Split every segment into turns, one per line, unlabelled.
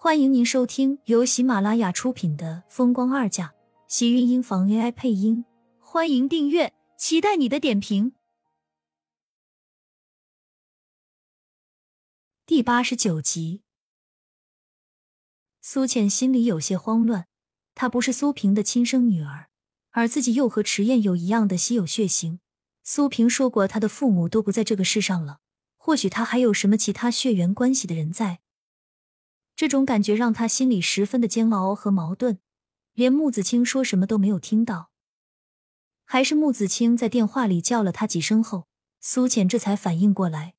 欢迎您收听由喜马拉雅出品的《风光二嫁》，喜运音房 AI 配音。欢迎订阅，期待你的点评。第八十九集，苏浅心里有些慌乱。她不是苏萍的亲生女儿，而自己又和迟燕有一样的稀有血型。苏萍说过，她的父母都不在这个世上了，或许她还有什么其他血缘关系的人在。这种感觉让他心里十分的煎熬和矛盾，连穆子清说什么都没有听到。还是穆子清在电话里叫了他几声后，苏浅这才反应过来。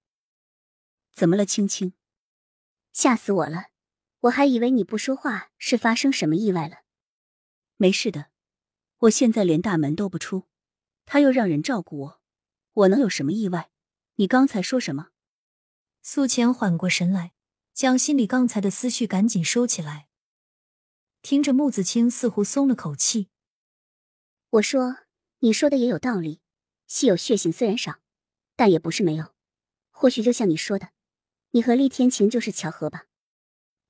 怎么了，青青？
吓死我了！我还以为你不说话是发生什么意外了。
没事的，我现在连大门都不出，他又让人照顾我，我能有什么意外？你刚才说什么？
苏浅缓过神来。将心里刚才的思绪赶紧收起来，听着穆子清似乎松了口气。
我说：“你说的也有道理，稀有血型虽然少，但也不是没有。或许就像你说的，你和厉天晴就是巧合吧。”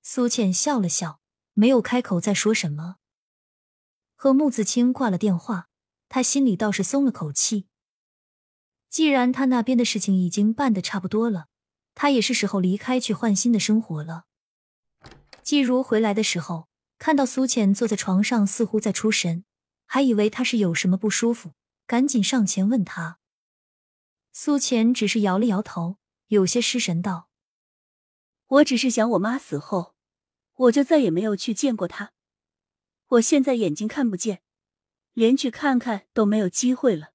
苏倩笑了笑，没有开口再说什么。和穆子清挂了电话，他心里倒是松了口气。既然他那边的事情已经办得差不多了。他也是时候离开，去换新的生活了。季如回来的时候，看到苏浅坐在床上，似乎在出神，还以为他是有什么不舒服，赶紧上前问他。苏浅只是摇了摇头，有些失神道：“
我只是想我妈死后，我就再也没有去见过她。我现在眼睛看不见，连去看看都没有机会了。”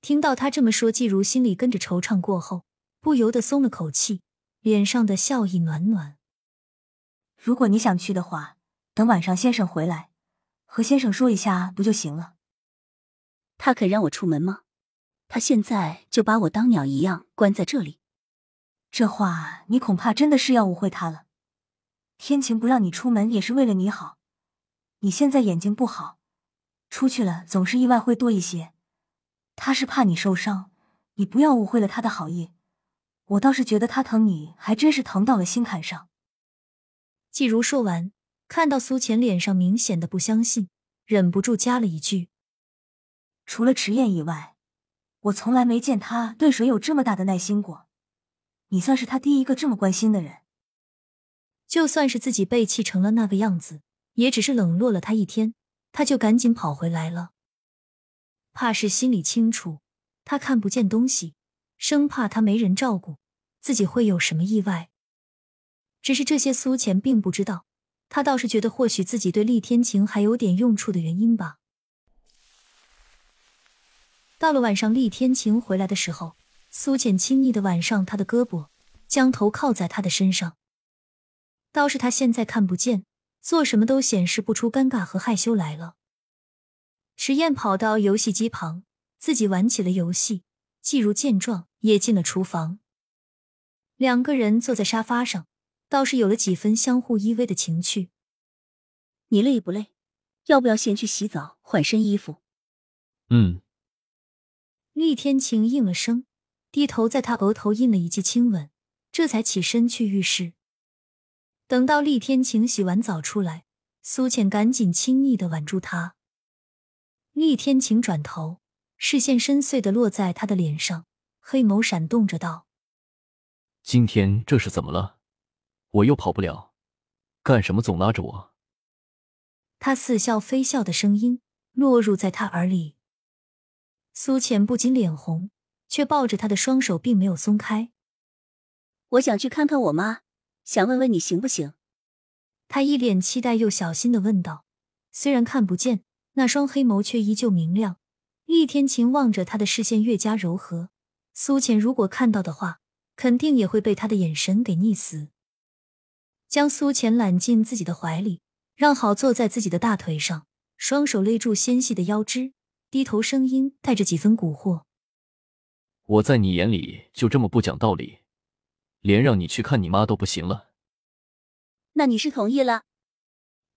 听到他这么说，季如心里跟着惆怅过后。不由得松了口气，脸上的笑意暖暖。
如果你想去的话，等晚上先生回来，和先生说一下不就行了？
他肯让我出门吗？他现在就把我当鸟一样关在这里。
这话你恐怕真的是要误会他了。天晴不让你出门也是为了你好。你现在眼睛不好，出去了总是意外会多一些。他是怕你受伤，你不要误会了他的好意。我倒是觉得他疼你，还真是疼到了心坎上。
季如说完，看到苏浅脸上明显的不相信，忍不住加了一句：“
除了迟燕以外，我从来没见他对谁有这么大的耐心过。你算是他第一个这么关心的人。
就算是自己被气成了那个样子，也只是冷落了他一天，他就赶紧跑回来了。怕是心里清楚，他看不见东西。”生怕他没人照顾，自己会有什么意外。只是这些苏浅并不知道，他倒是觉得或许自己对厉天晴还有点用处的原因吧。到了晚上，厉天晴回来的时候，苏浅亲昵的挽上他的胳膊，将头靠在他的身上。倒是他现在看不见，做什么都显示不出尴尬和害羞来了。迟燕跑到游戏机旁，自己玩起了游戏。季如见状。也进了厨房，两个人坐在沙发上，倒是有了几分相互依偎的情趣。
你累不累？要不要先去洗澡换身衣服？
嗯。
厉天晴应了声，低头在他额头印了一记亲吻，这才起身去浴室。等到厉天晴洗完澡出来，苏浅赶紧亲昵的挽住他。厉天晴转头，视线深邃的落在他的脸上。黑眸闪动着道：“
今天这是怎么了？我又跑不了，干什么总拉着我？”
他似笑非笑的声音落入在他耳里。苏浅不禁脸红，却抱着他的双手并没有松开。
我想去看看我妈，想问问你行不行？
他一脸期待又小心的问道。虽然看不见，那双黑眸却依旧明亮。厉天晴望着他的视线越加柔和。苏浅如果看到的话，肯定也会被他的眼神给溺死。将苏浅揽进自己的怀里，让好坐在自己的大腿上，双手勒住纤细的腰肢，低头，声音带着几分蛊惑：“
我在你眼里就这么不讲道理，连让你去看你妈都不行了？
那你是同意了？”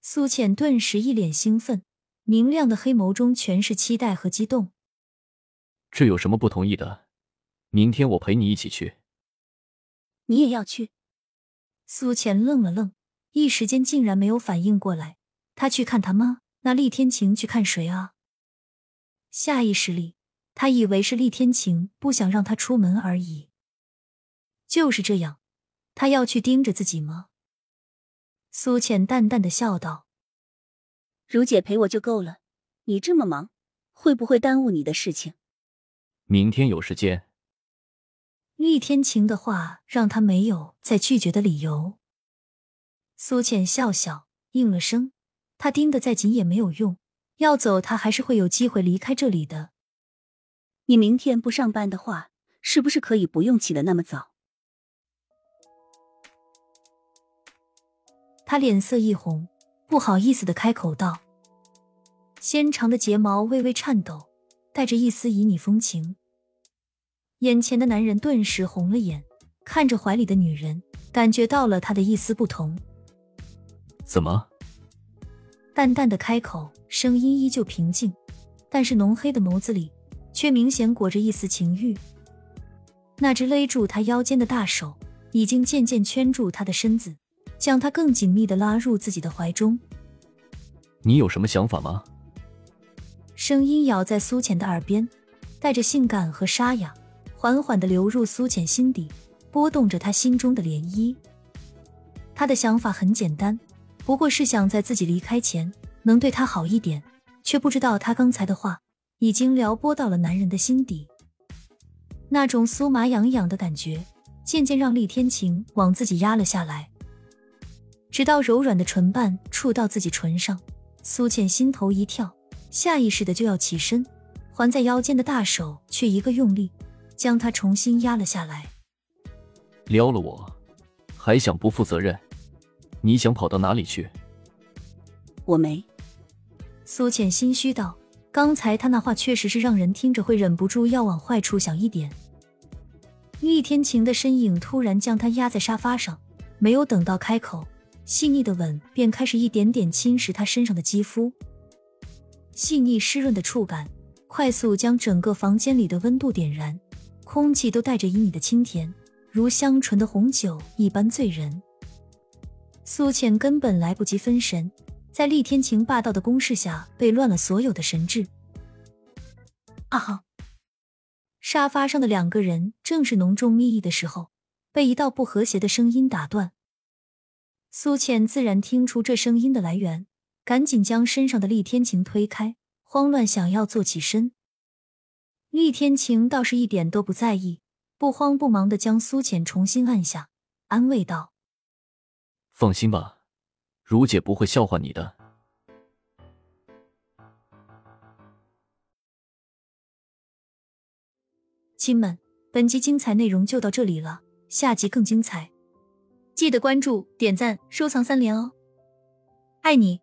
苏浅顿时一脸兴奋，明亮的黑眸中全是期待和激动。
这有什么不同意的？明天我陪你一起去。
你也要去？
苏浅愣了愣，一时间竟然没有反应过来。他去看他妈，那厉天晴去看谁啊？下意识里，他以为是厉天晴不想让他出门而已。就是这样，他要去盯着自己吗？苏浅淡淡的笑道：“
如姐陪我就够了，你这么忙，会不会耽误你的事情？”
明天有时间。
厉天晴的话让他没有再拒绝的理由。苏浅笑笑应了声，他盯得再紧也没有用，要走他还是会有机会离开这里的。
你明天不上班的话，是不是可以不用起的那么早？
他脸色一红，不好意思的开口道，纤长的睫毛微微颤抖，带着一丝旖旎风情。眼前的男人顿时红了眼，看着怀里的女人，感觉到了她的一丝不同。
怎么？
淡淡的开口，声音依旧平静，但是浓黑的眸子里却明显裹着一丝情欲。那只勒住他腰间的大手，已经渐渐圈住他的身子，将他更紧密的拉入自己的怀中。
你有什么想法吗？
声音咬在苏浅的耳边，带着性感和沙哑。缓缓的流入苏浅心底，拨动着他心中的涟漪。他的想法很简单，不过是想在自己离开前能对他好一点，却不知道他刚才的话已经撩拨到了男人的心底。那种酥麻痒痒的感觉，渐渐让厉天晴往自己压了下来，直到柔软的唇瓣触到自己唇上，苏浅心头一跳，下意识的就要起身，环在腰间的大手却一个用力。将他重新压了下来，
撩了我，还想不负责任？你想跑到哪里去？
我没。
苏浅心虚道：“刚才他那话确实是让人听着会忍不住要往坏处想一点。”厉天晴的身影突然将他压在沙发上，没有等到开口，细腻的吻便开始一点点侵蚀他身上的肌肤，细腻湿润的触感快速将整个房间里的温度点燃。空气都带着旖旎的清甜，如香醇的红酒一般醉人。苏浅根本来不及分神，在厉天晴霸道的攻势下，被乱了所有的神智。啊哈！沙发上的两个人正是浓重蜜意的时候，被一道不和谐的声音打断。苏浅自然听出这声音的来源，赶紧将身上的厉天晴推开，慌乱想要坐起身。厉天晴倒是一点都不在意，不慌不忙的将苏浅重新按下，安慰道：“
放心吧，如姐不会笑话你的。”
亲们，本集精彩内容就到这里了，下集更精彩，记得关注、点赞、收藏三连哦，爱你！